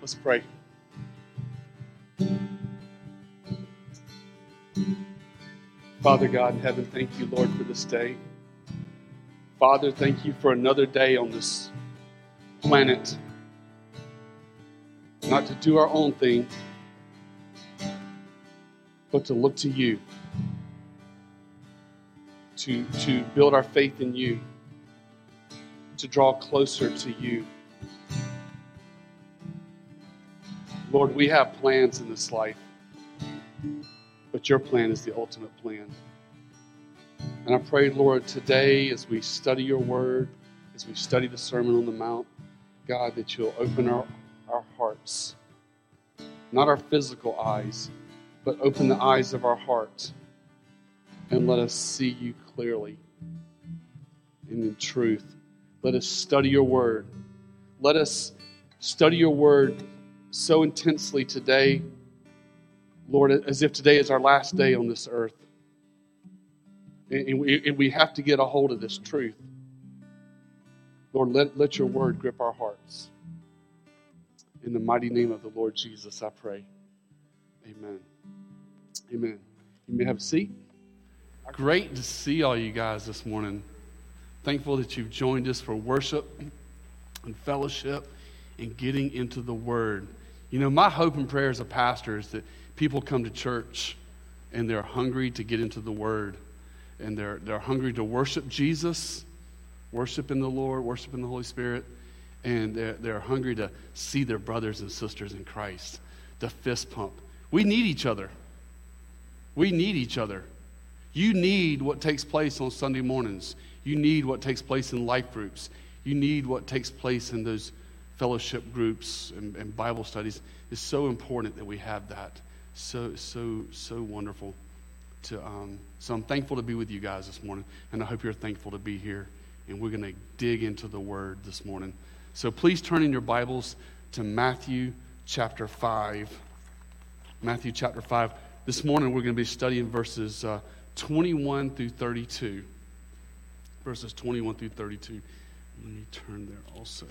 Let's pray. Father God in heaven, thank you, Lord, for this day. Father, thank you for another day on this planet. Not to do our own thing, but to look to you, to, to build our faith in you, to draw closer to you. Lord, we have plans in this life, but your plan is the ultimate plan. And I pray, Lord, today as we study your word, as we study the Sermon on the Mount, God, that you'll open our, our hearts, not our physical eyes, but open the eyes of our heart and let us see you clearly and in truth. Let us study your word. Let us study your word so intensely today, Lord, as if today is our last day on this earth. And we, have to get a hold of this truth. Lord, let, let your word grip our hearts. In the mighty name of the Lord Jesus, I pray. Amen. Amen. You may have a seat. Great to see all you guys this morning. Thankful that you've joined us for worship and fellowship and getting into the Word. You know, my hope and prayer as a pastor is that people come to church and they're hungry to get into the Word and they're, they're hungry to worship Jesus, worship in the Lord, worship in the Holy Spirit, and they're, they're hungry to see their brothers and sisters in Christ, the fist pump. We need each other. We need each other. You need what takes place on Sunday mornings. You need what takes place in life groups. You need what takes place in those fellowship groups and, and Bible studies. It's so important that we have that. So, so, so wonderful. To, um, so I'm thankful to be with you guys this morning, and I hope you're thankful to be here. And we're going to dig into the Word this morning. So please turn in your Bibles to Matthew chapter 5. Matthew chapter 5. This morning we're going to be studying verses uh, 21 through 32. Verses 21 through 32. Let me turn there also.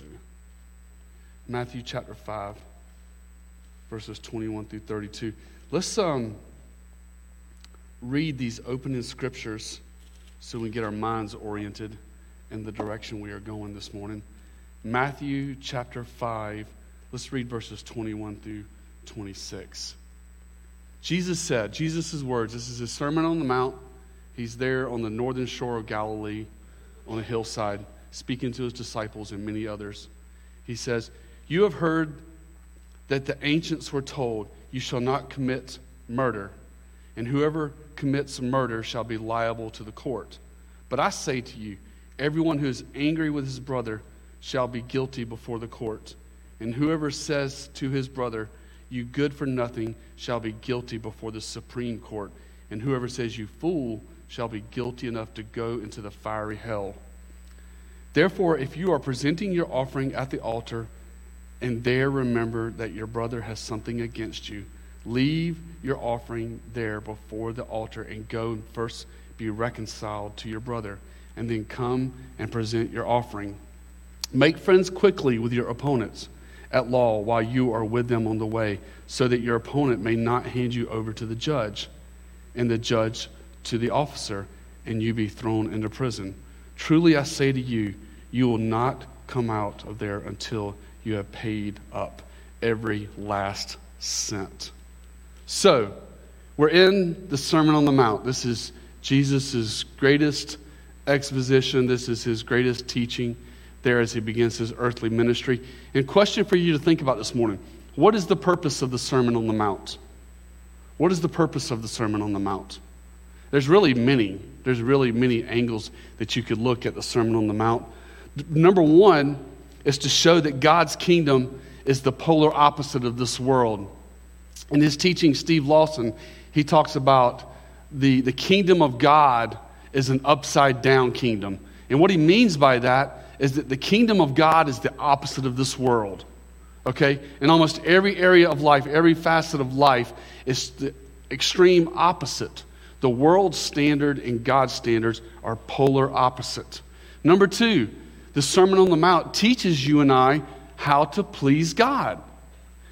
Matthew chapter 5, verses 21 through 32. Let's um, read these opening scriptures so we can get our minds oriented in the direction we are going this morning. Matthew chapter 5, let's read verses 21 through 26. Jesus said, Jesus' words, this is his Sermon on the Mount. He's there on the northern shore of Galilee on a hillside, speaking to his disciples and many others. He says, You have heard that the ancients were told, You shall not commit murder, and whoever commits murder shall be liable to the court. But I say to you, everyone who is angry with his brother shall be guilty before the court. And whoever says to his brother, you good for nothing, shall be guilty before the Supreme Court. And whoever says, You fool, shall be guilty enough to go into the fiery hell. Therefore, if you are presenting your offering at the altar, and there remember that your brother has something against you, leave your offering there before the altar and go and first be reconciled to your brother, and then come and present your offering. Make friends quickly with your opponents at law while you are with them on the way, so that your opponent may not hand you over to the judge, and the judge to the officer, and you be thrown into prison. Truly I say to you, you will not come out of there until you have paid up every last cent. So, we're in the Sermon on the Mount. This is Jesus' greatest exposition, this is his greatest teaching there as he begins his earthly ministry. And question for you to think about this morning what is the purpose of the Sermon on the Mount? What is the purpose of the Sermon on the Mount? There's really many. There's really many angles that you could look at the Sermon on the Mount. Number one is to show that God's kingdom is the polar opposite of this world. In his teaching, Steve Lawson, he talks about the, the kingdom of God is an upside down kingdom. And what he means by that is that the kingdom of God is the opposite of this world. Okay? In almost every area of life, every facet of life is the extreme opposite. The world's standard and God's standards are polar opposite. Number two, the Sermon on the Mount teaches you and I how to please God.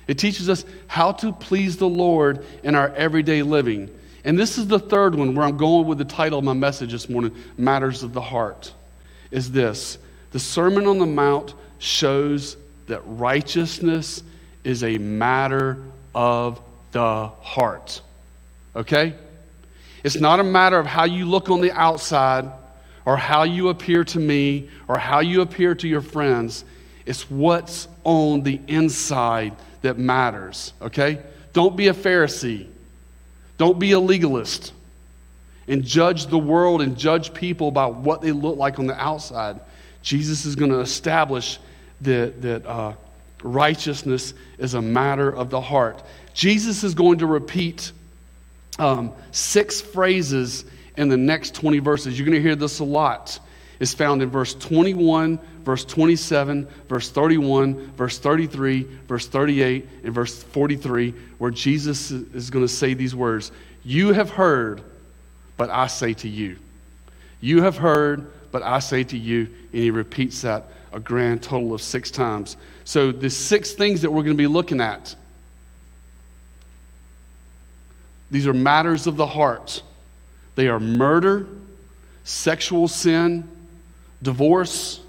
It teaches us how to please the Lord in our everyday living. And this is the third one where I'm going with the title of my message this morning Matters of the Heart. Is this the Sermon on the Mount shows that righteousness is a matter of the heart. Okay? It's not a matter of how you look on the outside or how you appear to me or how you appear to your friends. It's what's on the inside that matters. Okay? Don't be a Pharisee. Don't be a legalist and judge the world and judge people by what they look like on the outside. Jesus is going to establish that, that uh, righteousness is a matter of the heart. Jesus is going to repeat um, six phrases in the next 20 verses. You're going to hear this a lot. It's found in verse 21, verse 27, verse 31, verse 33, verse 38, and verse 43, where Jesus is going to say these words You have heard, but I say to you. You have heard, but I say to you. And he repeats that a grand total of six times. So, the six things that we're going to be looking at, these are matters of the heart. They are murder, sexual sin, divorce,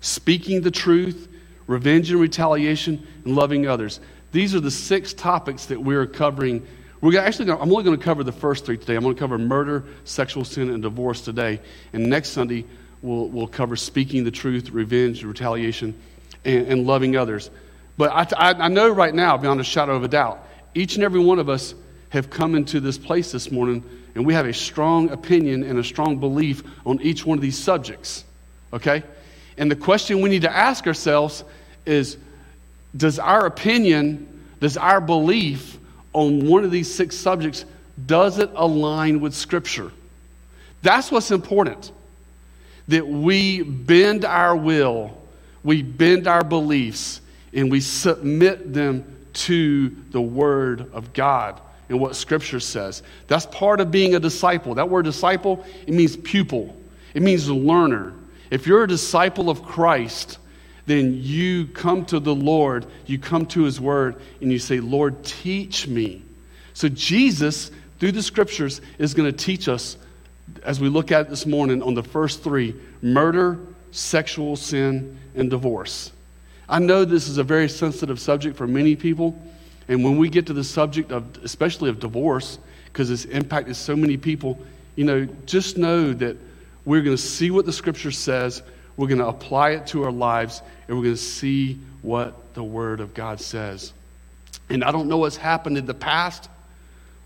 speaking the truth, revenge and retaliation, and loving others. These are the six topics that we're covering. We're actually gonna, I'm only going to cover the first three today. I'm going to cover murder, sexual sin, and divorce today. And next Sunday, we'll, we'll cover speaking the truth, revenge, retaliation, and, and loving others. But I, I, I know right now, beyond a shadow of a doubt, each and every one of us have come into this place this morning, and we have a strong opinion and a strong belief on each one of these subjects. Okay? And the question we need to ask ourselves is Does our opinion, does our belief on one of these six subjects, does it align with Scripture? That's what's important that we bend our will, we bend our beliefs, and we submit them to the Word of God and what Scripture says. That's part of being a disciple. That word disciple, it means pupil, it means learner. If you're a disciple of Christ, then you come to the Lord, you come to His Word, and you say, Lord, teach me. So Jesus, through the Scriptures, is going to teach us as we look at this morning on the first three murder, sexual sin, and divorce. I know this is a very sensitive subject for many people. And when we get to the subject of, especially of divorce, because it's impacted so many people, you know, just know that we're going to see what the scripture says, we're going to apply it to our lives, and we're going to see what the word of God says. And I don't know what's happened in the past.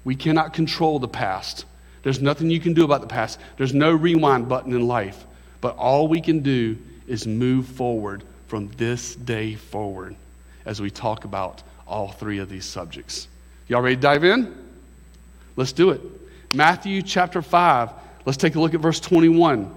We cannot control the past. There's nothing you can do about the past. There's no rewind button in life. But all we can do is move forward from this day forward as we talk about all three of these subjects. Y'all ready to dive in? Let's do it. Matthew chapter 5. Let's take a look at verse 21.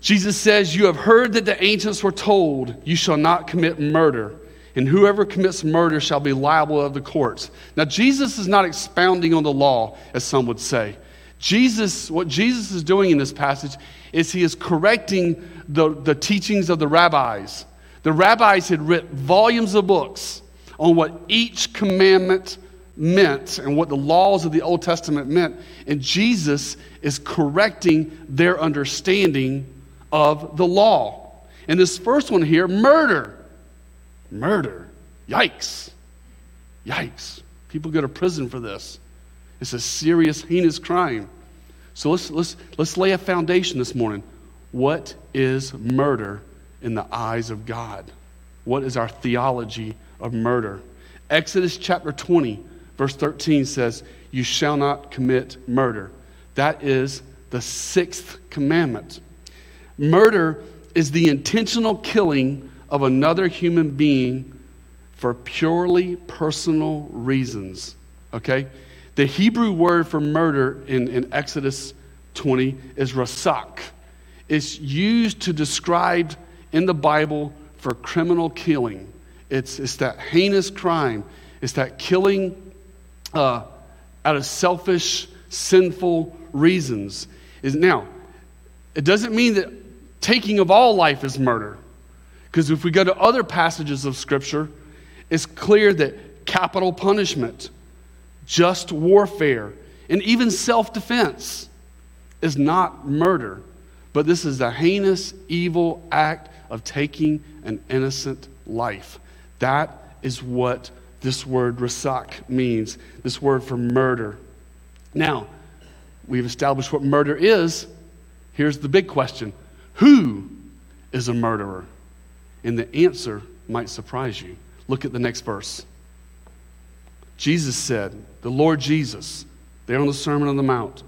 Jesus says, You have heard that the ancients were told, You shall not commit murder and whoever commits murder shall be liable of the courts. Now, Jesus is not expounding on the law, as some would say. Jesus, what Jesus is doing in this passage is he is correcting the, the teachings of the rabbis. The rabbis had written volumes of books on what each commandment meant and what the laws of the Old Testament meant. And Jesus is correcting their understanding of the law. And this first one here, murder. Murder. Yikes. Yikes. People go to prison for this. It's a serious, heinous crime. So let's, let's, let's lay a foundation this morning. What is murder in the eyes of God? What is our theology of murder? Exodus chapter 20, verse 13 says, You shall not commit murder. That is the sixth commandment. Murder is the intentional killing of another human being for purely personal reasons. Okay? The Hebrew word for murder in, in Exodus 20 is rasak. It's used to describe in the Bible for criminal killing. It's, it's that heinous crime. It's that killing uh, out of selfish, sinful reasons. Is now, it doesn't mean that taking of all life is murder. Because if we go to other passages of Scripture, it's clear that capital punishment, just warfare, and even self defense is not murder, but this is a heinous, evil act of taking an innocent life. That is what this word rasak means, this word for murder. Now, we've established what murder is. Here's the big question Who is a murderer? And the answer might surprise you. Look at the next verse. Jesus said, the Lord Jesus, there on the Sermon on the Mount,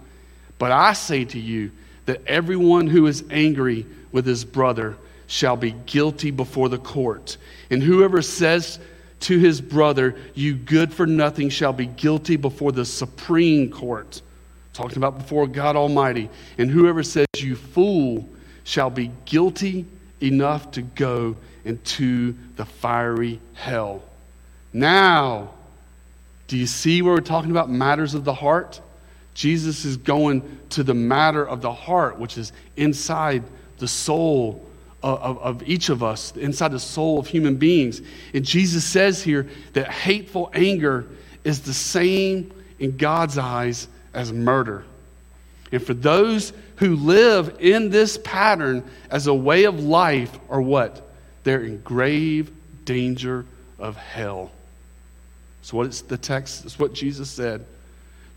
but I say to you that everyone who is angry with his brother shall be guilty before the court. And whoever says to his brother, You good for nothing, shall be guilty before the supreme court. Talking about before God Almighty. And whoever says, You fool, shall be guilty enough to go into the fiery hell. Now, do you see where we're talking about matters of the heart? Jesus is going to the matter of the heart, which is inside the soul of, of, each of us, inside the soul of human beings. And Jesus says here that hateful anger is the same in God's eyes as murder. And for those who live in this pattern as a way of life are what? They're in grave danger of hell. So what it's the text, is what Jesus said.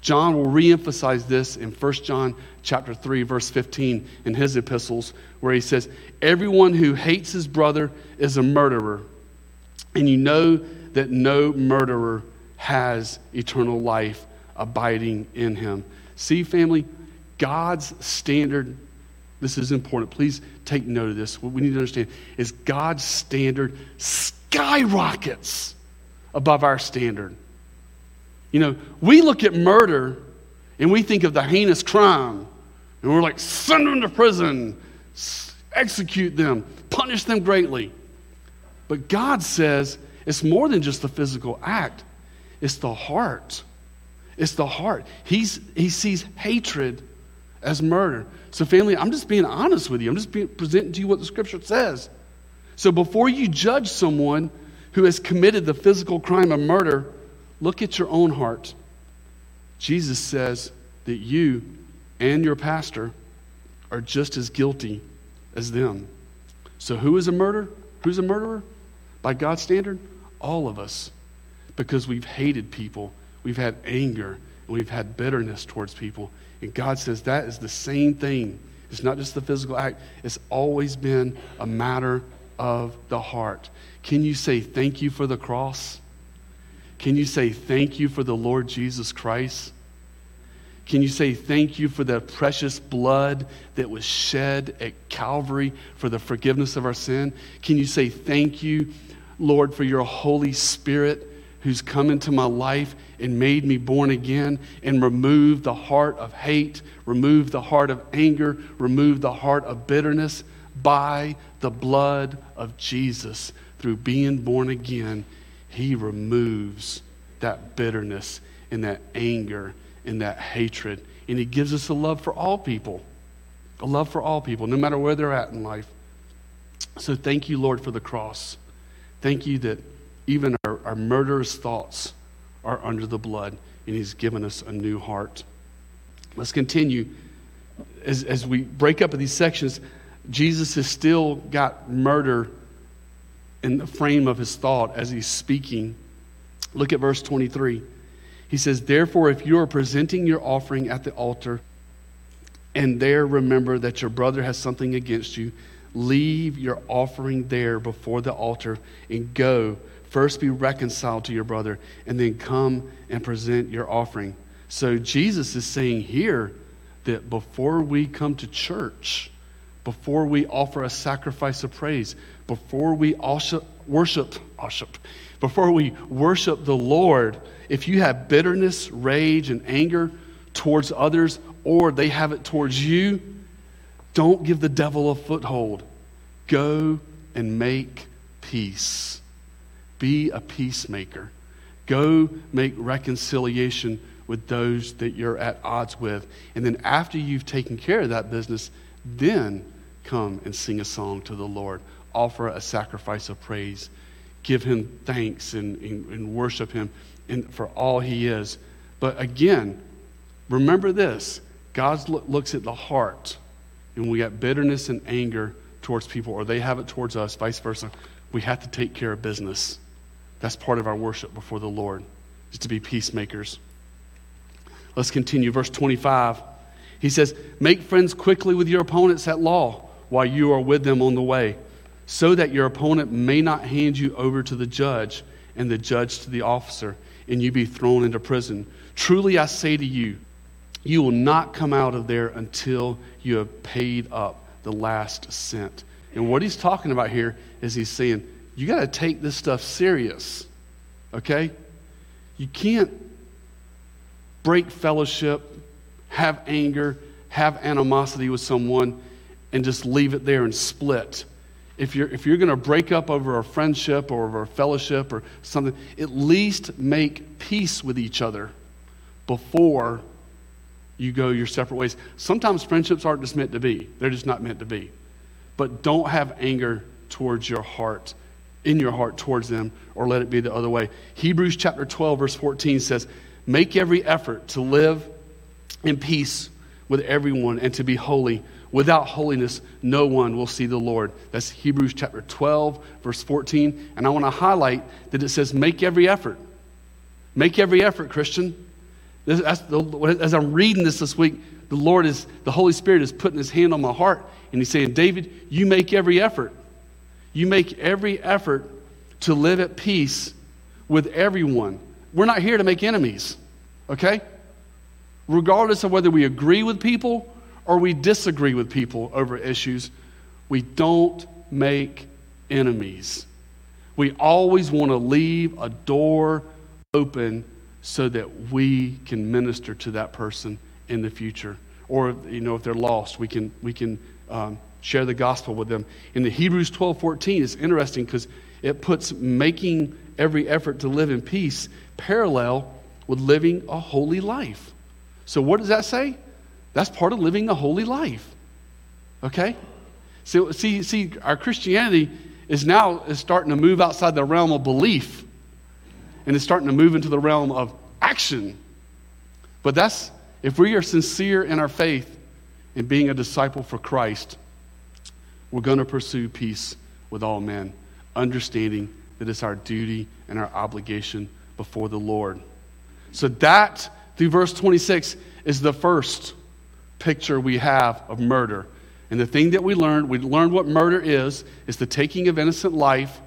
John will reemphasize this in 1 John chapter 3 verse 15 in his epistles where he says everyone who hates his brother is a murderer and you know that no murderer has eternal life abiding in him. See family, God's standard this is important. Please take note of this. What we need to understand is God's standard skyrockets above our standard. You know, we look at murder and we think of the heinous crime, and we're like, send them to prison, execute them, punish them greatly. But God says it's more than just the physical act, it's the heart. It's the heart. He's, he sees hatred as murder. So, family, I'm just being honest with you. I'm just being, presenting to you what the scripture says. So, before you judge someone who has committed the physical crime of murder, Look at your own heart. Jesus says that you and your pastor are just as guilty as them. So, who is a murderer? Who's a murderer? By God's standard? All of us. Because we've hated people, we've had anger, and we've had bitterness towards people. And God says that is the same thing. It's not just the physical act, it's always been a matter of the heart. Can you say thank you for the cross? Can you say thank you for the Lord Jesus Christ? Can you say thank you for the precious blood that was shed at Calvary for the forgiveness of our sin? Can you say thank you, Lord, for your Holy Spirit who's come into my life and made me born again and removed the heart of hate, removed the heart of anger, removed the heart of bitterness by the blood of Jesus through being born again he removes that bitterness and that anger and that hatred. And He gives us a love for all people, a love for all people, no matter where they're at in life. So thank you, Lord, for the cross. Thank you that even our, our murderous thoughts are under the blood, and He's given us a new heart. Let's continue. As, as we break up these sections, Jesus has still got murder in the frame of his thought as he's speaking. Look at verse 23. He says, Therefore, if you are presenting your offering at the altar, and there remember that your brother has something against you, leave your offering there before the altar and go. First be reconciled to your brother, and then come and present your offering. So Jesus is saying here that before we come to church, before we offer a sacrifice of praise, before we worship, worship, before we worship the Lord, if you have bitterness, rage, and anger towards others, or they have it towards you, don't give the devil a foothold. Go and make peace. Be a peacemaker. Go make reconciliation with those that you're at odds with. And then after you've taken care of that business, then come and sing a song to the Lord, offer a sacrifice of praise, give him thanks and, and, and worship him and for all he is. But again, remember this God looks at the heart. And we got bitterness and anger towards people, or they have it towards us, vice versa. We have to take care of business. That's part of our worship before the Lord, is to be peacemakers. Let's continue. Verse 25. He says, Make friends quickly with your opponents at law while you are with them on the way, so that your opponent may not hand you over to the judge and the judge to the officer, and you be thrown into prison. Truly I say to you, you will not come out of there until you have paid up the last cent. And what he's talking about here is he's saying, you got to take this stuff serious. Okay? You can't break fellowship, have anger, have animosity with someone, and just leave it there and split. If you're, if you're going to break up over a friendship or over a fellowship or something, at least make peace with each other before you go your separate ways. Sometimes friendships aren't just meant to be, they're just not meant to be. But don't have anger towards your heart, in your heart towards them, or let it be the other way. Hebrews chapter 12, verse 14 says, Make every effort to live in peace with everyone and to be holy. Without holiness, no one will see the Lord. That's Hebrews chapter 12, verse 14. And I want to highlight that it says, Make every effort. Make every effort, Christian. As I'm reading this this week, the Lord is, the Holy Spirit is putting his hand on my heart and he's saying, David, you make every effort. You make every effort to live at peace with everyone. We're not here to make enemies, okay? Regardless of whether we agree with people or we disagree with people over issues, we don't make enemies. We always want to leave a door open so that we can minister to that person in the future. Or, you know, if they're lost, we can, we can um, share the gospel with them. In the Hebrews 12 14, it's interesting because it puts making every effort to live in peace parallel with living a holy life. So, what does that say? That's part of living a holy life. Okay? So, see, see, our Christianity is now is starting to move outside the realm of belief and it's starting to move into the realm of action. But that's, if we are sincere in our faith in being a disciple for Christ, we're going to pursue peace with all men, understanding that it's our duty and our obligation before the Lord. So, that, through verse 26, is the first picture we have of murder. And the thing that we learned, we learned what murder is, is the taking of innocent life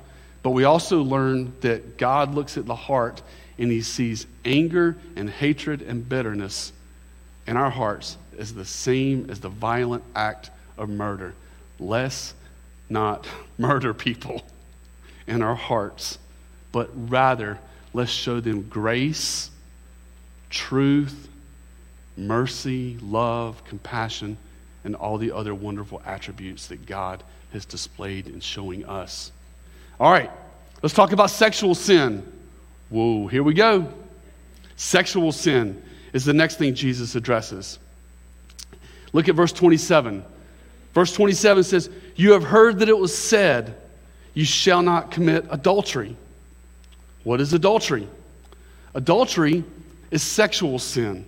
but we also learned that God looks at the heart and he sees anger and hatred and bitterness in our hearts as the same as the violent act of murder. Let's not murder people in our hearts, but rather let's show them grace, truth, mercy, love, compassion, and all the other wonderful attributes that God has displayed in showing us. All right, let's talk about sexual sin. Whoa, here we go. Sexual sin is the next thing Jesus addresses. Look at verse 27. Verse 27 says, You have heard that it was said, You shall not commit adultery. What is adultery? Adultery is sexual sin.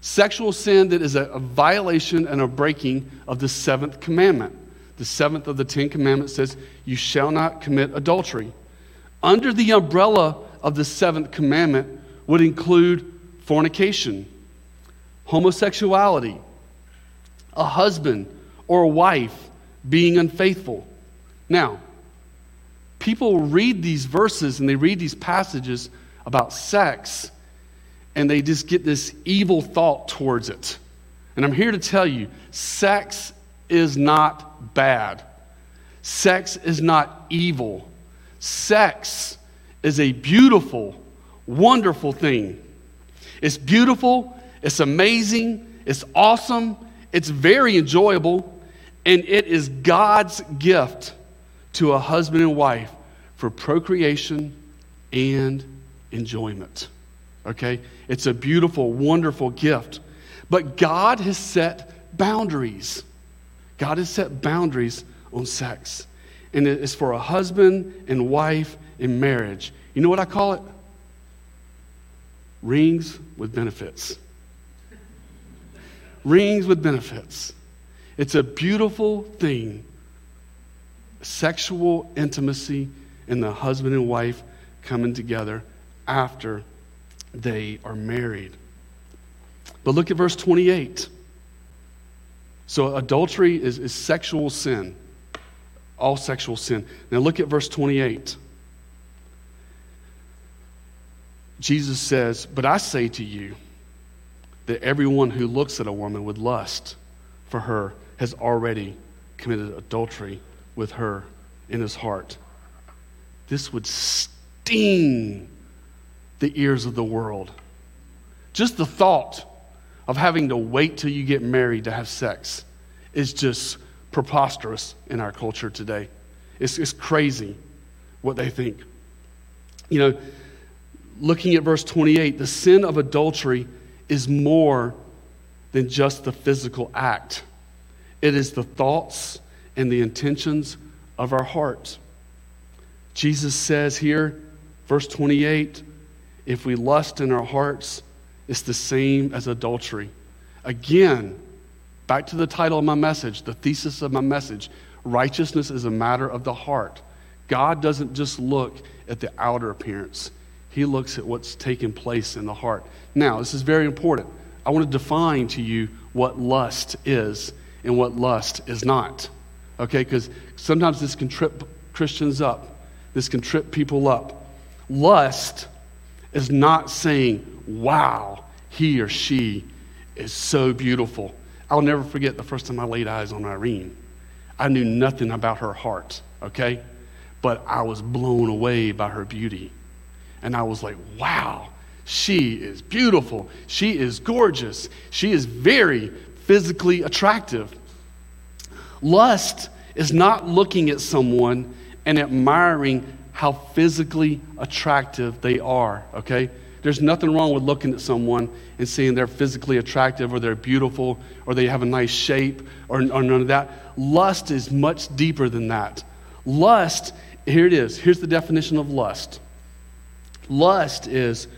Sexual sin that is a, violation and a breaking of the seventh commandment the seventh of the Ten Commandments says, You shall not commit adultery. Under the umbrella of the seventh commandment would include fornication, homosexuality, a husband or a wife being unfaithful. Now, people read these verses and they read these passages about sex and they just get this evil thought towards it. And I'm here to tell you sex is not bad. Sex is not evil. Sex is a beautiful, wonderful thing. It's beautiful, it's amazing, it's awesome, it's very enjoyable, and it is God's gift to a husband and wife for procreation and enjoyment. Okay? It's a beautiful, wonderful gift. But God has set boundaries. God has set boundaries on sex. And it's for a husband and wife in marriage. You know what I call it? Rings with benefits. Rings with benefits. It's a beautiful thing. Sexual intimacy and the husband and wife coming together after they are married. But look at verse 28. So, adultery is, is sexual sin, all sexual sin. Now, look at verse 28. Jesus says, But I say to you that everyone who looks at a woman with lust for her has already committed adultery with her in his heart. This would sting the ears of the world. Just the thought of having to wait till you get married to have sex is just preposterous in our culture today. It's, it's crazy what they think. You know, looking at verse 28, the sin of adultery is more than just the physical act, it is the thoughts and the intentions of our hearts. Jesus says here, verse 28, if we lust in our hearts, it's the same as adultery. Again, back to the title of my message, the thesis of my message righteousness is a matter of the heart. God doesn't just look at the outer appearance, He looks at what's taking place in the heart. Now, this is very important. I want to define to you what lust is and what lust is not. Okay, because sometimes this can trip Christians up, this can trip people up. Lust is not saying, wow, he or she is so beautiful. I'll never forget the first time I laid eyes on Irene. I knew nothing about her heart, okay? But I was blown away by her beauty. And I was like, wow, she is beautiful. She is gorgeous. She is very physically attractive. Lust is not looking at someone and admiring how physically attractive they are, okay? There's nothing wrong with looking at someone and seeing they're physically attractive or they're beautiful or they have a nice shape or, or none of that. Lust is much deeper than that. Lust, here it is. Here's the definition of lust lust is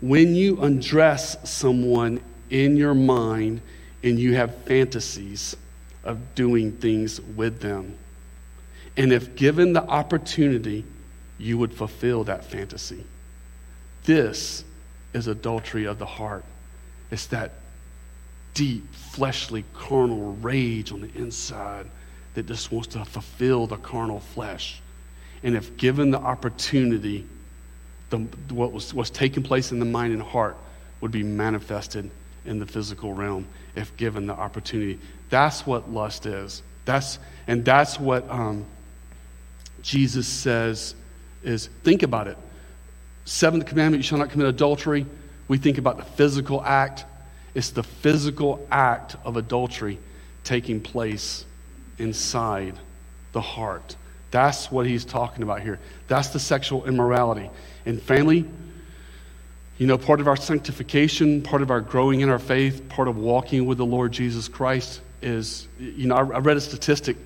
when you undress someone in your mind and you have fantasies of doing things with them. And if given the opportunity, you would fulfill that fantasy. This is adultery of the heart. It's that deep, fleshly, carnal rage on the inside that just wants to fulfill the carnal flesh. And if given the opportunity, the, what was what's taking place in the mind and heart would be manifested in the physical realm if given the opportunity. That's what lust is. That's and that's what um, Jesus says is think about it. Seventh commandment, you shall not commit adultery. We think about the physical act. It's the physical act of adultery taking place inside the heart. That's what he's talking about here. That's the sexual immorality. And family, you know, part of our sanctification, part of our growing in our faith, part of walking with the Lord Jesus Christ is, you know, I, read a statistic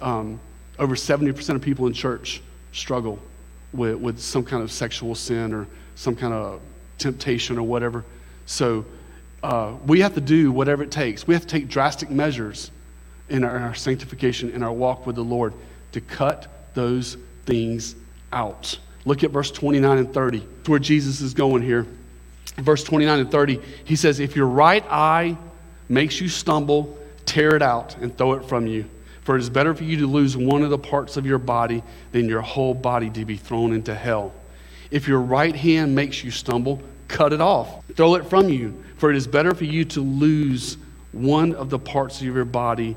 um, over 70% of people in church struggle with, with some kind of sexual sin or some kind of temptation or whatever. So uh, we have to do whatever it takes. We have to take drastic measures in our, in our sanctification, in our walk with the Lord, to cut those things out. Look at verse 29 and 30. It's where Jesus is going here. Verse 29 and 30, he says, If your right eye makes you stumble, tear it out and throw it from you. For it is better for you to lose one of the parts of your body than your whole body to be thrown into hell. If your right hand makes you stumble, cut it off, throw it from you. For it is better for you to lose one of the parts of your body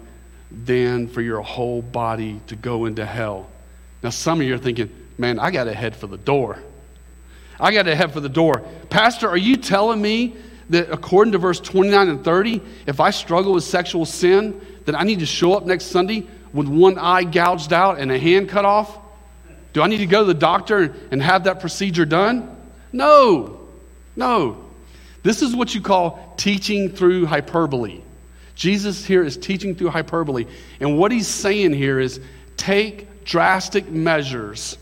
than for your whole body to go into hell. Now, some of you are thinking, man, I got to head for the door. I got to head for the door. Pastor, are you telling me that according to verse 29 and 30, if I struggle with sexual sin, that I need to show up next Sunday with one eye gouged out and a hand cut off? Do I need to go to the doctor and have that procedure done? No, no. This is what you call teaching through hyperbole. Jesus here is teaching through hyperbole. And what he's saying here is take drastic measures.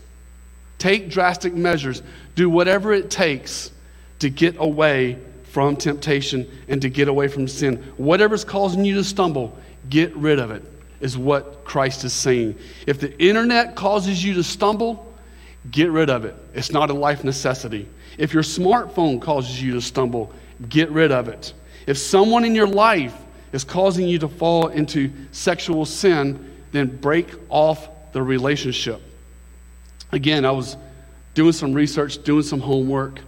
Take drastic measures. Do whatever it takes to get away from temptation and to get away from sin. Whatever's causing you to stumble, get rid of it, is what Christ is saying. If the internet causes you to stumble, get rid of it. It's not a life necessity. If your smartphone causes you to stumble, get rid of it. If someone in your life is causing you to fall into sexual sin, then break off the relationship. Again, I was doing some research, doing some homework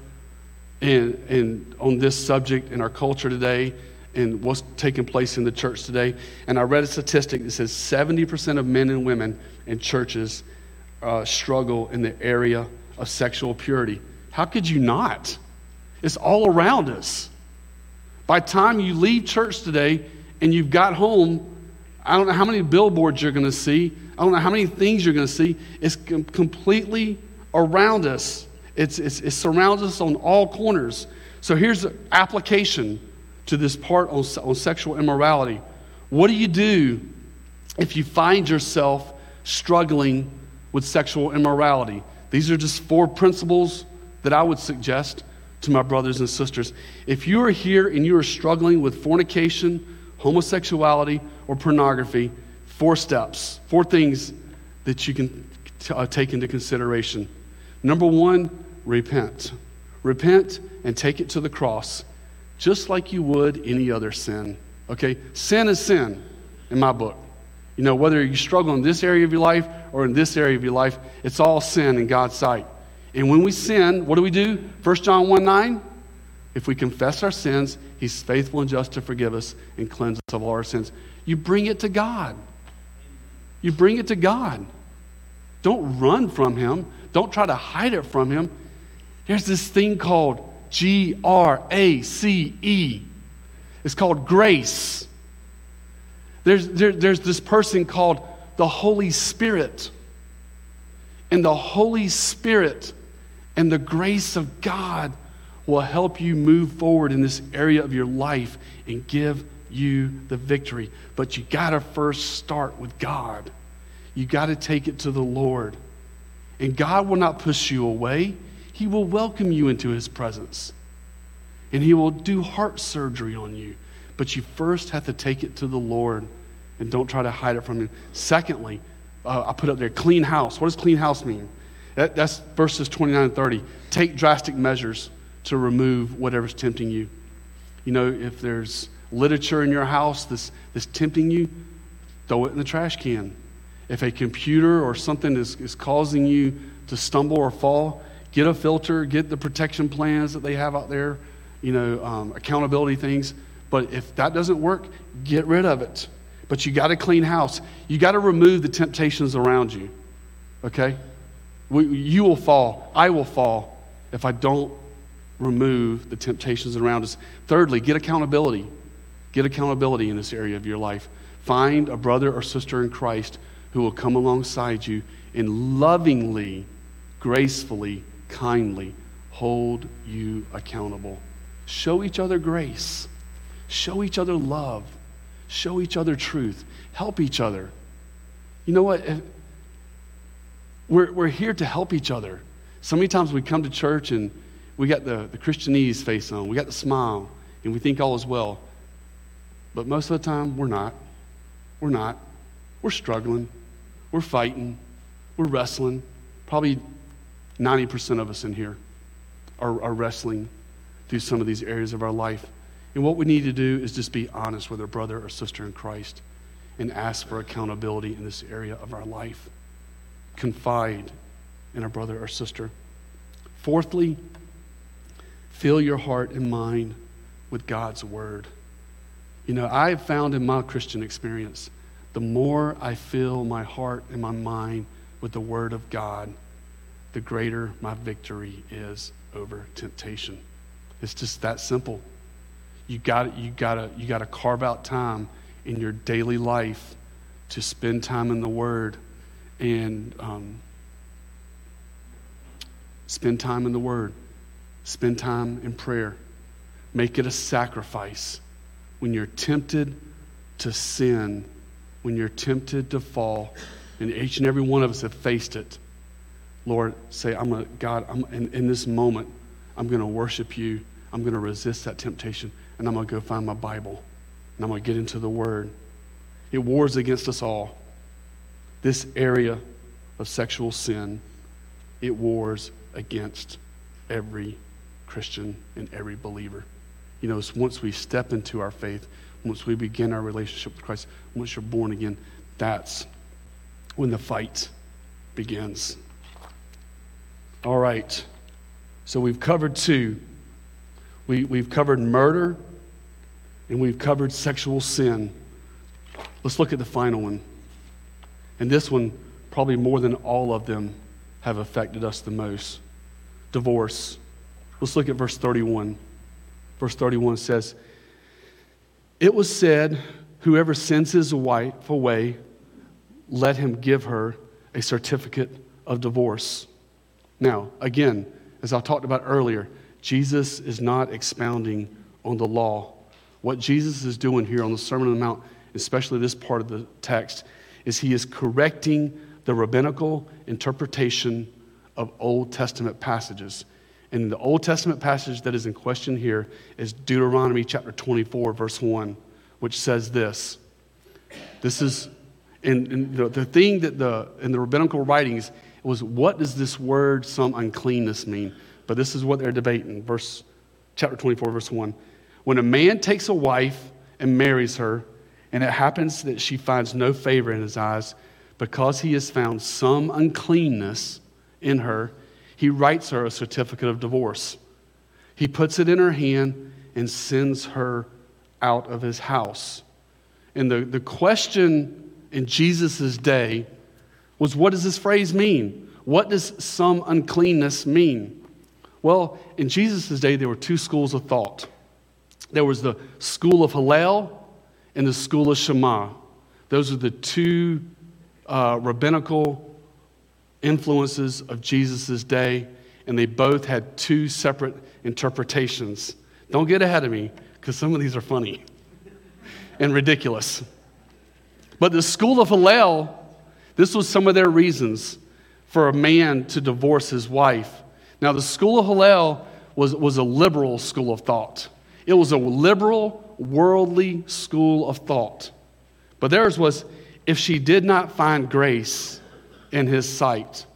and, and on this subject in our culture today and what's taking place in the church today. And I read a statistic that says 70% of men and women in churches uh, struggle in the area of sexual purity. How could you not? It's all around us. By the time you leave church today and you've got home, I don't know how many billboards you're going to see. I don't know how many things you're going to see. It's com- completely around us. It's, it's, it surrounds us on all corners. So here's application to this part on, on sexual immorality. What do you do if you find yourself struggling with sexual immorality? These are just four principles that I would suggest to my brothers and sisters. If you are here and you are struggling with fornication, homosexuality, or pornography, four steps, four things that you can t- uh, take into consideration. Number one, repent. Repent and take it to the cross, just like you would any other sin. Okay? Sin is sin in my book. You know, whether you struggle in this area of your life or in this area of your life, it's all sin in God's sight. And when we sin, what do we do? 1 John 1 9. If we confess our sins, He's faithful and just to forgive us and cleanse us of all our sins. You bring it to God. You bring it to God. Don't run from Him. Don't try to hide it from Him. There's this thing called G R A C E. It's called grace. There's, there, there's this person called the Holy Spirit. And the Holy Spirit and the grace of God will help you move forward in this area of your life and give you the victory. But you got to first start with God. You got to take it to the Lord. And God will not push you away, He will welcome you into His presence. And He will do heart surgery on you. But you first have to take it to the Lord and don't try to hide it from Him. Secondly, uh, I put up there clean house. What does clean house mean? That, that's verses 29 and 30. Take drastic measures to remove whatever's tempting you. You know, if there's literature in your house that's, that's tempting you, throw it in the trash can. If a computer or something is, is causing you to stumble or fall, get a filter, get the protection plans that they have out there, you know, um, accountability things. But if that doesn't work, get rid of it. But you got to clean house. You got to remove the temptations around you. Okay? We, you will fall. I will fall if I don't remove the temptations around us. Thirdly, get accountability. Get accountability in this area of your life. Find a brother or sister in Christ who will come alongside you and lovingly, gracefully, kindly hold you accountable. Show each other grace. Show each other love. Show each other truth. Help each other. You know what? We're, we're here to help each other. So many times we come to church and we got the, the Christianese face on, we got the smile, and we think all is well. But most of the time, we're not. We're not. We're struggling. We're fighting. We're wrestling. Probably 90% of us in here are, are wrestling through some of these areas of our life. And what we need to do is just be honest with our brother or sister in Christ and ask for accountability in this area of our life confide in a brother or sister. Fourthly, fill your heart and mind with God's word. You know, I've found in my Christian experience, the more I fill my heart and my mind with the word of God, the greater my victory is over temptation. It's just that simple. You got you got to you got to carve out time in your daily life to spend time in the word and um, spend time in the Word, spend time in prayer. Make it a sacrifice. When you're tempted to sin, when you're tempted to fall, and each and every one of us have faced it, Lord, say, I'm a God, I'm in, in this moment, I'm going to worship you. I'm going to resist that temptation, and I'm going to go find my Bible, and I'm going to get into the Word. It wars against us all. This area of sexual sin, it wars against every Christian and every believer. You know, once we step into our faith, once we begin our relationship with Christ, once you're born again, that's when the fight begins. All right. So we've covered two. We, we've covered murder and we've covered sexual sin. Let's look at the final one. And this one, probably more than all of them, have affected us the most divorce. Let's look at verse 31. Verse 31 says, It was said, Whoever sends his wife away, let him give her a certificate of divorce. Now, again, as I talked about earlier, Jesus is not expounding on the law. What Jesus is doing here on the Sermon on the Mount, especially this part of the text, is he is correcting the rabbinical interpretation of Old Testament passages. And the Old Testament passage that is in question here is Deuteronomy chapter 24, verse 1, which says this. This is, and, the, the thing that the, in the rabbinical writings was what does this word, some uncleanness, mean? But this is what they're debating. Verse, chapter 24, verse 1. When a man takes a wife and marries her, and it happens that she finds no favor in his eyes because he has found some uncleanness in her, he writes her a certificate of divorce. He puts it in her hand and sends her out of his house. And the, the question in Jesus' day was what does this phrase mean? What does some uncleanness mean? Well, in Jesus' day, there were two schools of thought there was the school of Hillel and the school of Shammai. Those are the two uh, rabbinical influences of Jesus' day, and they both had two separate interpretations. Don't get ahead of me, because some of these are funny and ridiculous. But the school of Hillel, this was some of their reasons for a man to divorce his wife. Now, the school of Hillel was, was a liberal school of thought. It was a liberal, worldly school of thought. But theirs was if she did not find grace, in his sight,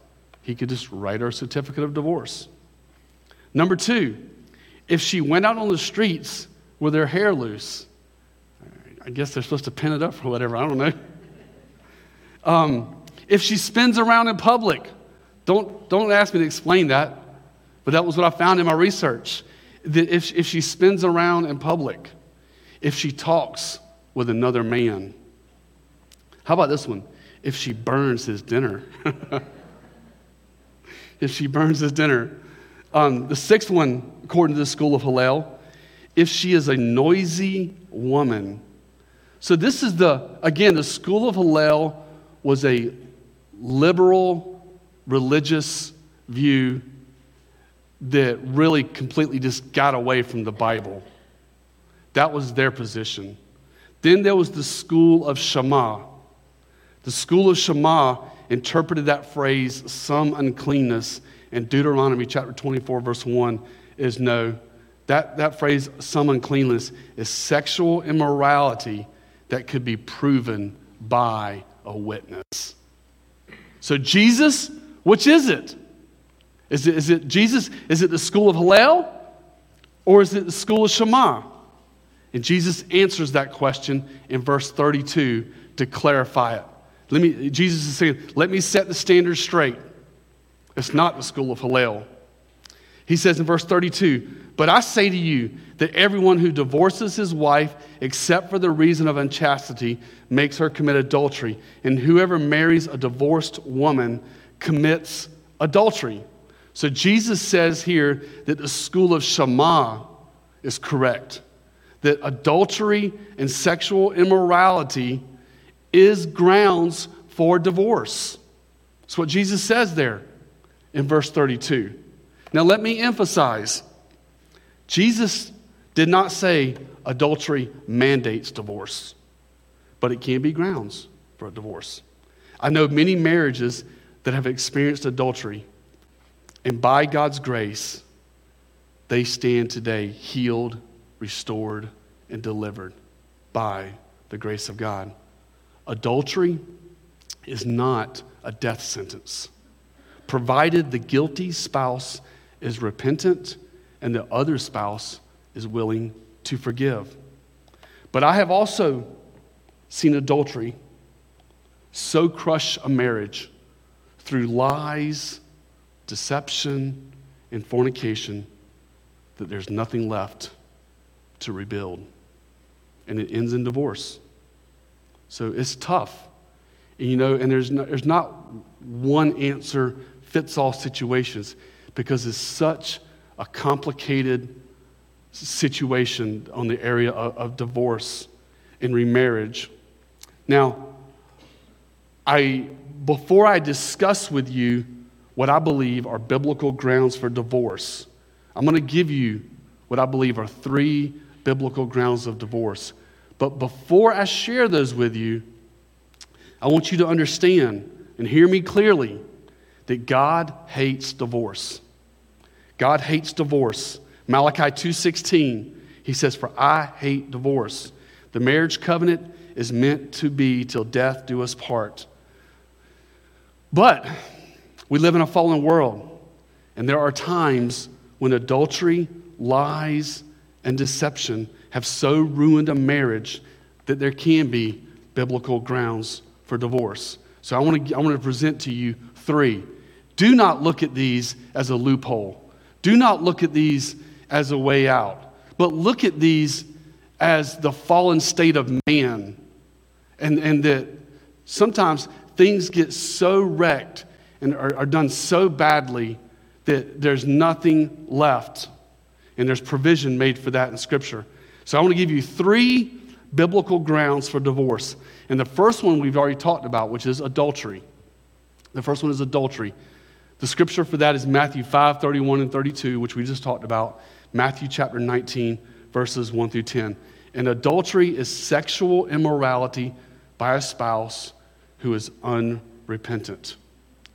he could just write her a certificate of divorce. Number two, if she went out on the streets with her hair loose, I guess they're supposed to pin it up or whatever, I don't know. Um, if she spins around in public, don't, don't ask me to explain that, but that was what I found in my research. That if, if she spins around in public, if she talks with another man, how about this one? if she burns his dinner. if she burns his dinner. Um, the sixth one, according to the school of Hillel, if she is a noisy woman. So, this is the, again, the school of Hillel was a liberal religious view that really completely just got away from the Bible. That was their position. Then there was the school of Shammah. The school of Shammah interpreted that phrase, some uncleanness, in Deuteronomy chapter 24, verse 1, is no. That, that phrase, some uncleanness, is sexual immorality that could be proven by a witness. So, Jesus, which is it? Is it, is it Jesus? Is it the school of Hillel? Or is it the school of Shammah? And Jesus answers that question in verse 32 to clarify it. Let me, Jesus is saying, let me set the standard straight. It's not the school of Hillel. He says in verse 32, But I say to you that everyone who divorces his wife, except for the reason of unchastity, makes her commit adultery. And whoever marries a divorced woman commits adultery. So Jesus says here that the school of Shammah is correct, that adultery and sexual immorality is grounds for divorce. That's what Jesus says there in verse 32. Now, let me emphasize Jesus did not say adultery mandates divorce. but it can be grounds for a divorce. I know many marriages that have experienced adultery, and by God's grace, they stand today healed, restored, and delivered by the grace of God. Adultery is not a death sentence, provided the guilty spouse is repentant and the other spouse is willing to forgive. But I have also seen adultery so crush a marriage through lies, deception, and fornication that there's nothing left to rebuild. And it ends in divorce. So it's tough. And, you know, and there's, no, there's not one answer fits all situations because it's such a complicated situation on the area of, of divorce and remarriage. Now, I, before I discuss with you what I believe are biblical grounds for divorce, I'm going to give you what I believe are three biblical grounds of divorce. But before I share those with you, I want you to understand and hear me clearly that God hates divorce. God hates divorce. Malachi 2:16, he says, "For I hate divorce. The marriage covenant is meant to be till death do us part." But we live in a fallen world, and there are times when adultery, lies, and deception have so ruined a marriage that there can be biblical grounds for divorce. So I want to, I want to present to you three. Do not look at these as a loophole. Do not look at these as a way out, but look at these as the fallen state of man. And, and that sometimes things get so wrecked and are, are done so badly that there's nothing left. And there's provision made for that in Scripture. So I want to give you three biblical grounds for divorce. And the first one we've already talked about, which is adultery. The first one is adultery. The scripture for that is Matthew 5 31 and 32, which we just talked about. Matthew chapter 19, verses 1 through 10. And adultery is sexual immorality by a spouse who is unrepentant.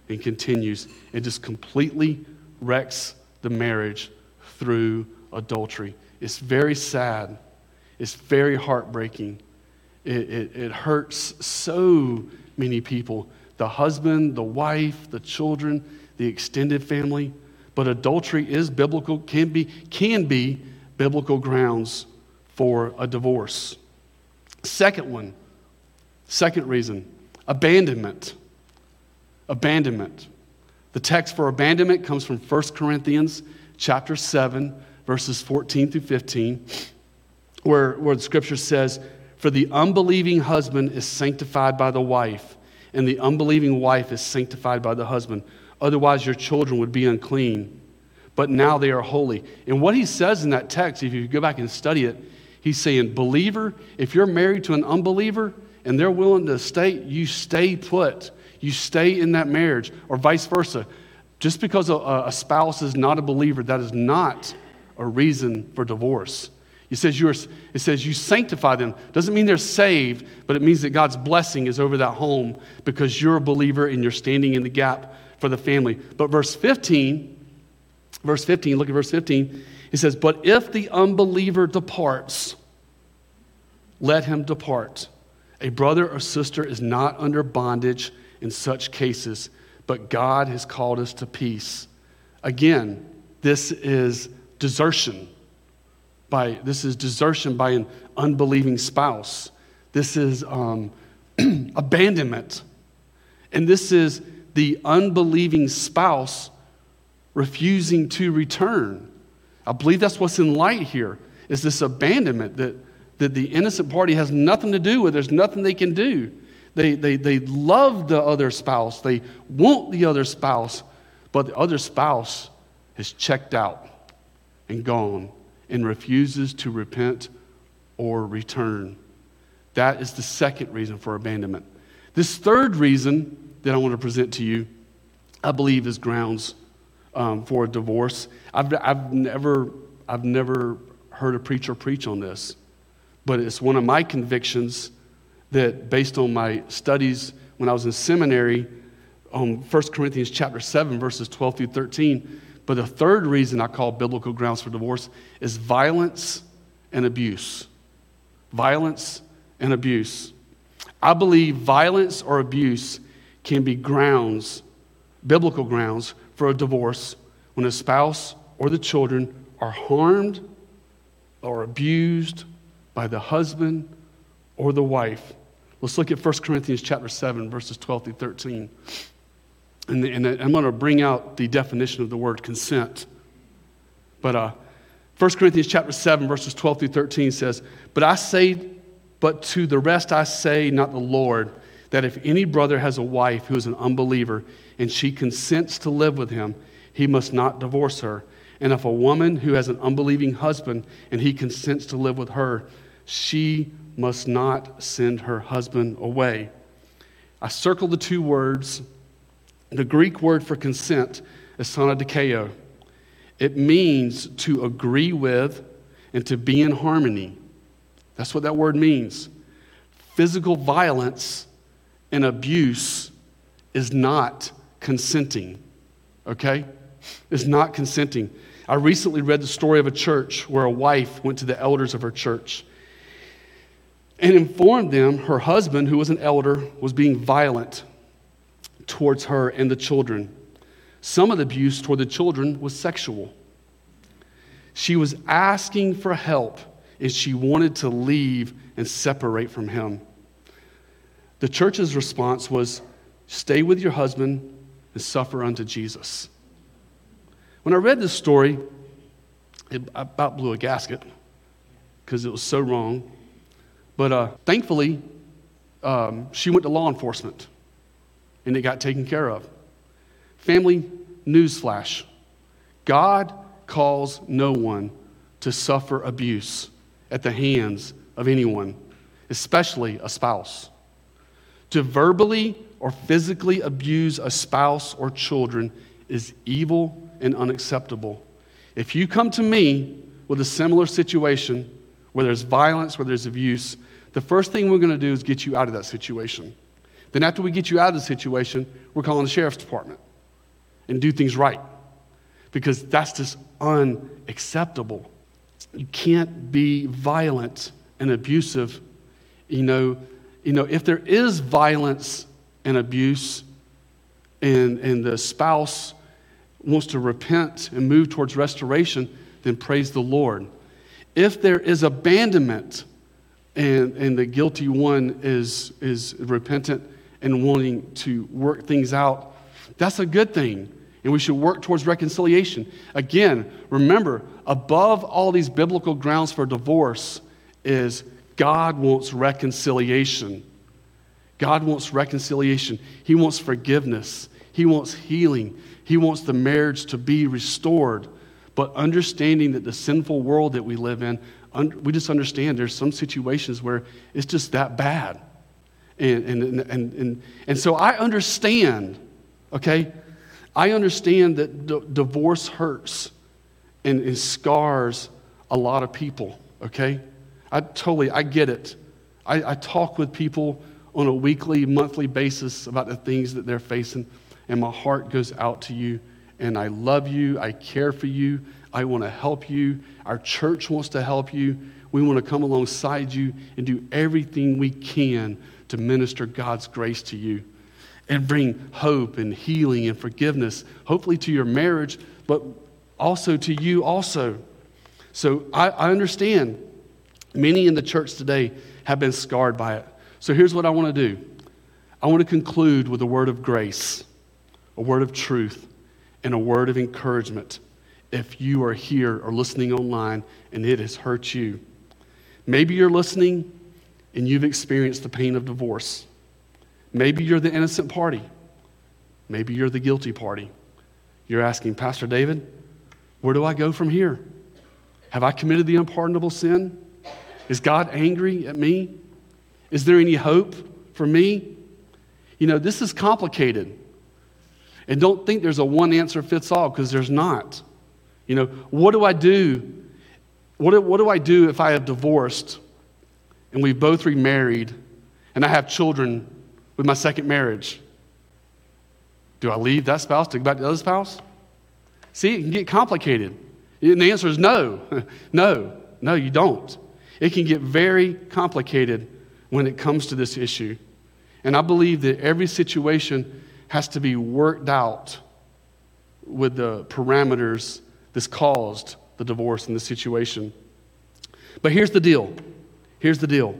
And continues, it just completely wrecks the marriage through adultery. It's very sad. It's very heartbreaking. It, it, it, hurts so many people the husband, the wife, the children, the extended family. But adultery is biblical, can be, can be biblical grounds for a divorce. Second one, second reason, abandonment. Abandonment. The text for abandonment comes from 1 Corinthians chapter 7, verses 14 through 15, where, where the scripture says, For the unbelieving husband is sanctified by the wife, and the unbelieving wife is sanctified by the husband. Otherwise, your children would be unclean. But now they are holy. And what he says in that text, if you go back and study it, he's saying, Believer, if you're married to an unbeliever and they're willing to stay, you stay put. You stay in that marriage, or vice versa. Just because a, a spouse is not a believer, that is not a reason for divorce. It says, you're, it says you sanctify them. Doesn't mean they're saved, but it means that God's blessing is over that home because you're a believer and you're standing in the gap for the family. But verse 15, verse 15, look at verse 15. It says, But if the unbeliever departs, let him depart. A brother or sister is not under bondage in such cases, but God has called us to peace. Again, this is desertion by this is desertion by an unbelieving spouse. This is um, abandonment, and this is the unbelieving spouse refusing to return. I believe that's what's in light here is this abandonment that, that the innocent party has nothing to do with. There's nothing they can do. They, they, they love the other spouse, they want the other spouse, but the other spouse has checked out and gone and refuses to repent or return. That is the second reason for abandonment. This third reason that I want to present to you, I believe, is grounds um, for a divorce. I've, I've, never, I've never heard a preacher preach on this, but it's one of my convictions that based on my studies when I was in seminary, on 1 Corinthians chapter 7, verses 12 through 13. But the third reason I call biblical grounds for divorce is violence and abuse. Violence and abuse. I believe violence or abuse can be grounds, biblical grounds, for a divorce when a spouse or the children are harmed or abused by the husband or the wife. Let's look at 1 Corinthians chapter 7, verses 12 through 13. And, the, and I'm going to bring out the definition of the word consent. But uh, 1 Corinthians chapter 7, verses 12 through 13 says, But I say, but to the rest I say, not the Lord, that if any brother has a wife who is an unbeliever and she consents to live with him, he must not divorce her. And if a woman who has an unbelieving husband and he consents to live with her, she must not send her husband away. I circled the two words. The Greek word for consent is sonodikeo. It means to agree with and to be in harmony. That's what that word means. Physical violence and abuse is not consenting, okay? Is not consenting. I recently read the story of a church where a wife went to the elders of her church and informed them her husband, who was an elder, was being violent towards her and the children. Some of the abuse toward the children was sexual. She was asking for help and she wanted to leave and separate from him. The church's response was stay with your husband and suffer unto Jesus. When I read this story, it about blew a gasket because it was so wrong. But uh, thankfully, um, she went to law enforcement and it got taken care of. Family newsflash God calls no one to suffer abuse at the hands of anyone, especially a spouse. To verbally or physically abuse a spouse or children is evil and unacceptable. If you come to me with a similar situation where there's violence, where there's abuse, the first thing we're going to do is get you out of that situation. Then, after we get you out of the situation, we're calling the sheriff's department and do things right because that's just unacceptable. You can't be violent and abusive. You know, you know if there is violence and abuse and, and the spouse wants to repent and move towards restoration, then praise the Lord. If there is abandonment and, and the guilty one is, is repentant and wanting to work things out, that's a good thing. And we should work towards reconciliation. Again, remember, above all these biblical grounds for divorce is God wants reconciliation. God wants reconciliation. He wants forgiveness. He wants healing. He wants the marriage to be restored. But understanding that the sinful world that we live in, we just understand there's some situations where it's just that bad. And, and, and, and, and so I understand, okay? I understand that d- divorce hurts and, and scars a lot of people, okay? I totally, I get it. I, I talk with people on a weekly, monthly basis about the things that they're facing, and my heart goes out to you. And I love you. I care for you. I want to help you. Our church wants to help you. We want to come alongside you and do everything we can to minister God's grace to you and bring hope and healing and forgiveness, hopefully to your marriage, but also to you also. So I, I understand many in the church today have been scarred by it. So here's what I want to do I want to conclude with a word of grace, a word of truth, and a word of encouragement if you are here or listening online and it has hurt you. Maybe you're listening and you've experienced the pain of divorce. Maybe you're the innocent party. Maybe you're the guilty party. You're asking, Pastor David, where do I go from here? Have I committed the unpardonable sin? Is God angry at me? Is there any hope for me? You know, this is complicated. And don't think there's a one answer fits all because there's not. You know, what do I do? What do, what do I do if I have divorced and we've both remarried and I have children with my second marriage, do I leave that spouse to go back to the other spouse? See, it can get complicated. And the answer is no. no, no, you don't. It can get very complicated when it comes to this issue. And I believe that every situation has to be worked out with the parameters that's caused the divorce in the situation. But here's the deal. Here's the deal.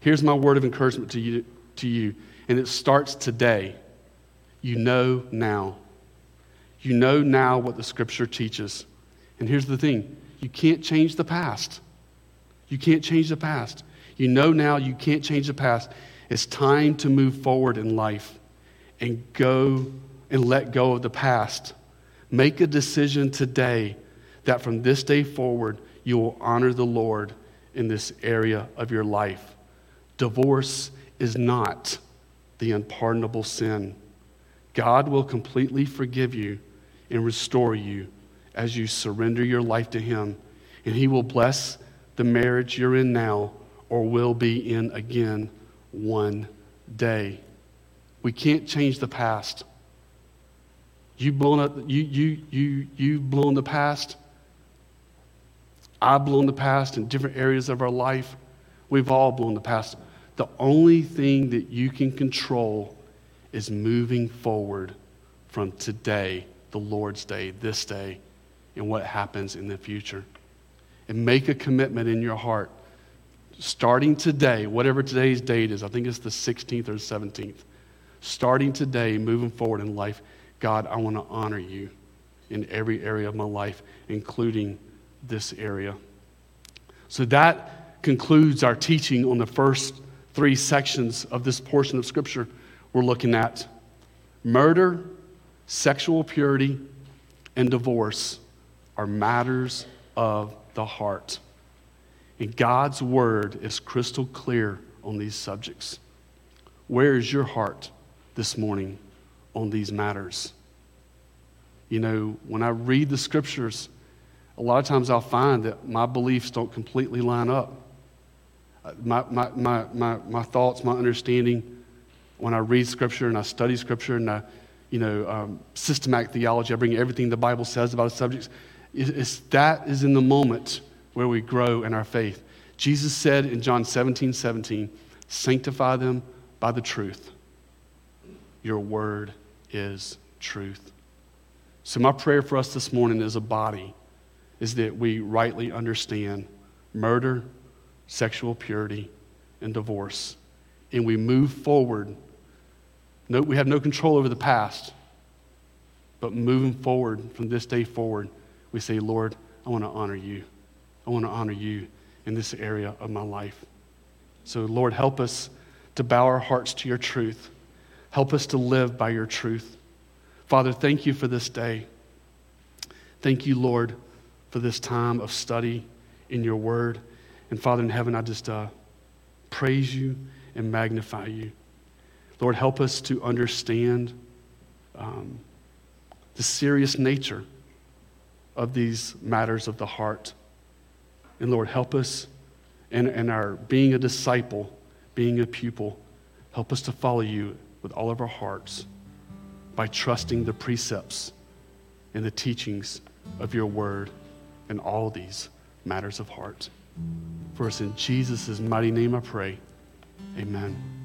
Here's my word of encouragement to you, to you. And it starts today. You know now. You know now what the scripture teaches. And here's the thing you can't change the past. You can't change the past. You know now you can't change the past. It's time to move forward in life and go and let go of the past. Make a decision today that from this day forward, you will honor the Lord in this area of your life. Divorce is not the unpardonable sin. God will completely forgive you and restore you as you surrender your life to Him. And He will bless the marriage you're in now or will be in again one day. We can't change the past. You've blown up, you, you, you, you've blown the past. I've blown the past in different areas of our life. We've all blown the past. The only thing that you can control is moving forward from today, the Lord's day, this day, and what happens in the future. And make a commitment in your heart. Starting today, whatever today's date is, I think it's the 16th or 17th. Starting today, moving forward in life, God, I want to honor you in every area of my life, including this area. So that concludes our teaching on the first three sections of this portion of Scripture we're looking at murder, sexual purity, and divorce are matters of the heart. And God's word is crystal clear on these subjects. Where is your heart this morning on these matters? You know, when I read the scriptures, a lot of times I'll find that my beliefs don't completely line up. Uh, my, my, my, my, my thoughts, my understanding, when I read Scripture and I study Scripture and I, you know, um, systematic theology, I bring everything the Bible says about a subject. It's, that is in the moment where we grow in our faith. Jesus said in John 17, 17, sanctify them by the truth. Your word is truth. So, my prayer for us this morning is a body is that we rightly understand murder, sexual purity, and divorce. And we move forward. No, we have no control over the past, but moving forward from this day forward, we say, Lord, I want to honor you. I want to honor you in this area of my life. So, Lord, help us to bow our hearts to your truth. Help us to live by your truth. Father, thank you for this day. Thank you, Lord, for this time of study in your word. And Father in heaven, I just uh, praise you and magnify you. Lord, help us to understand um, the serious nature of these matters of the heart. And Lord, help us in, in our being a disciple, being a pupil, help us to follow you with all of our hearts by trusting the precepts and the teachings of your word in all these matters of heart. For us in Jesus' mighty name I pray. Amen.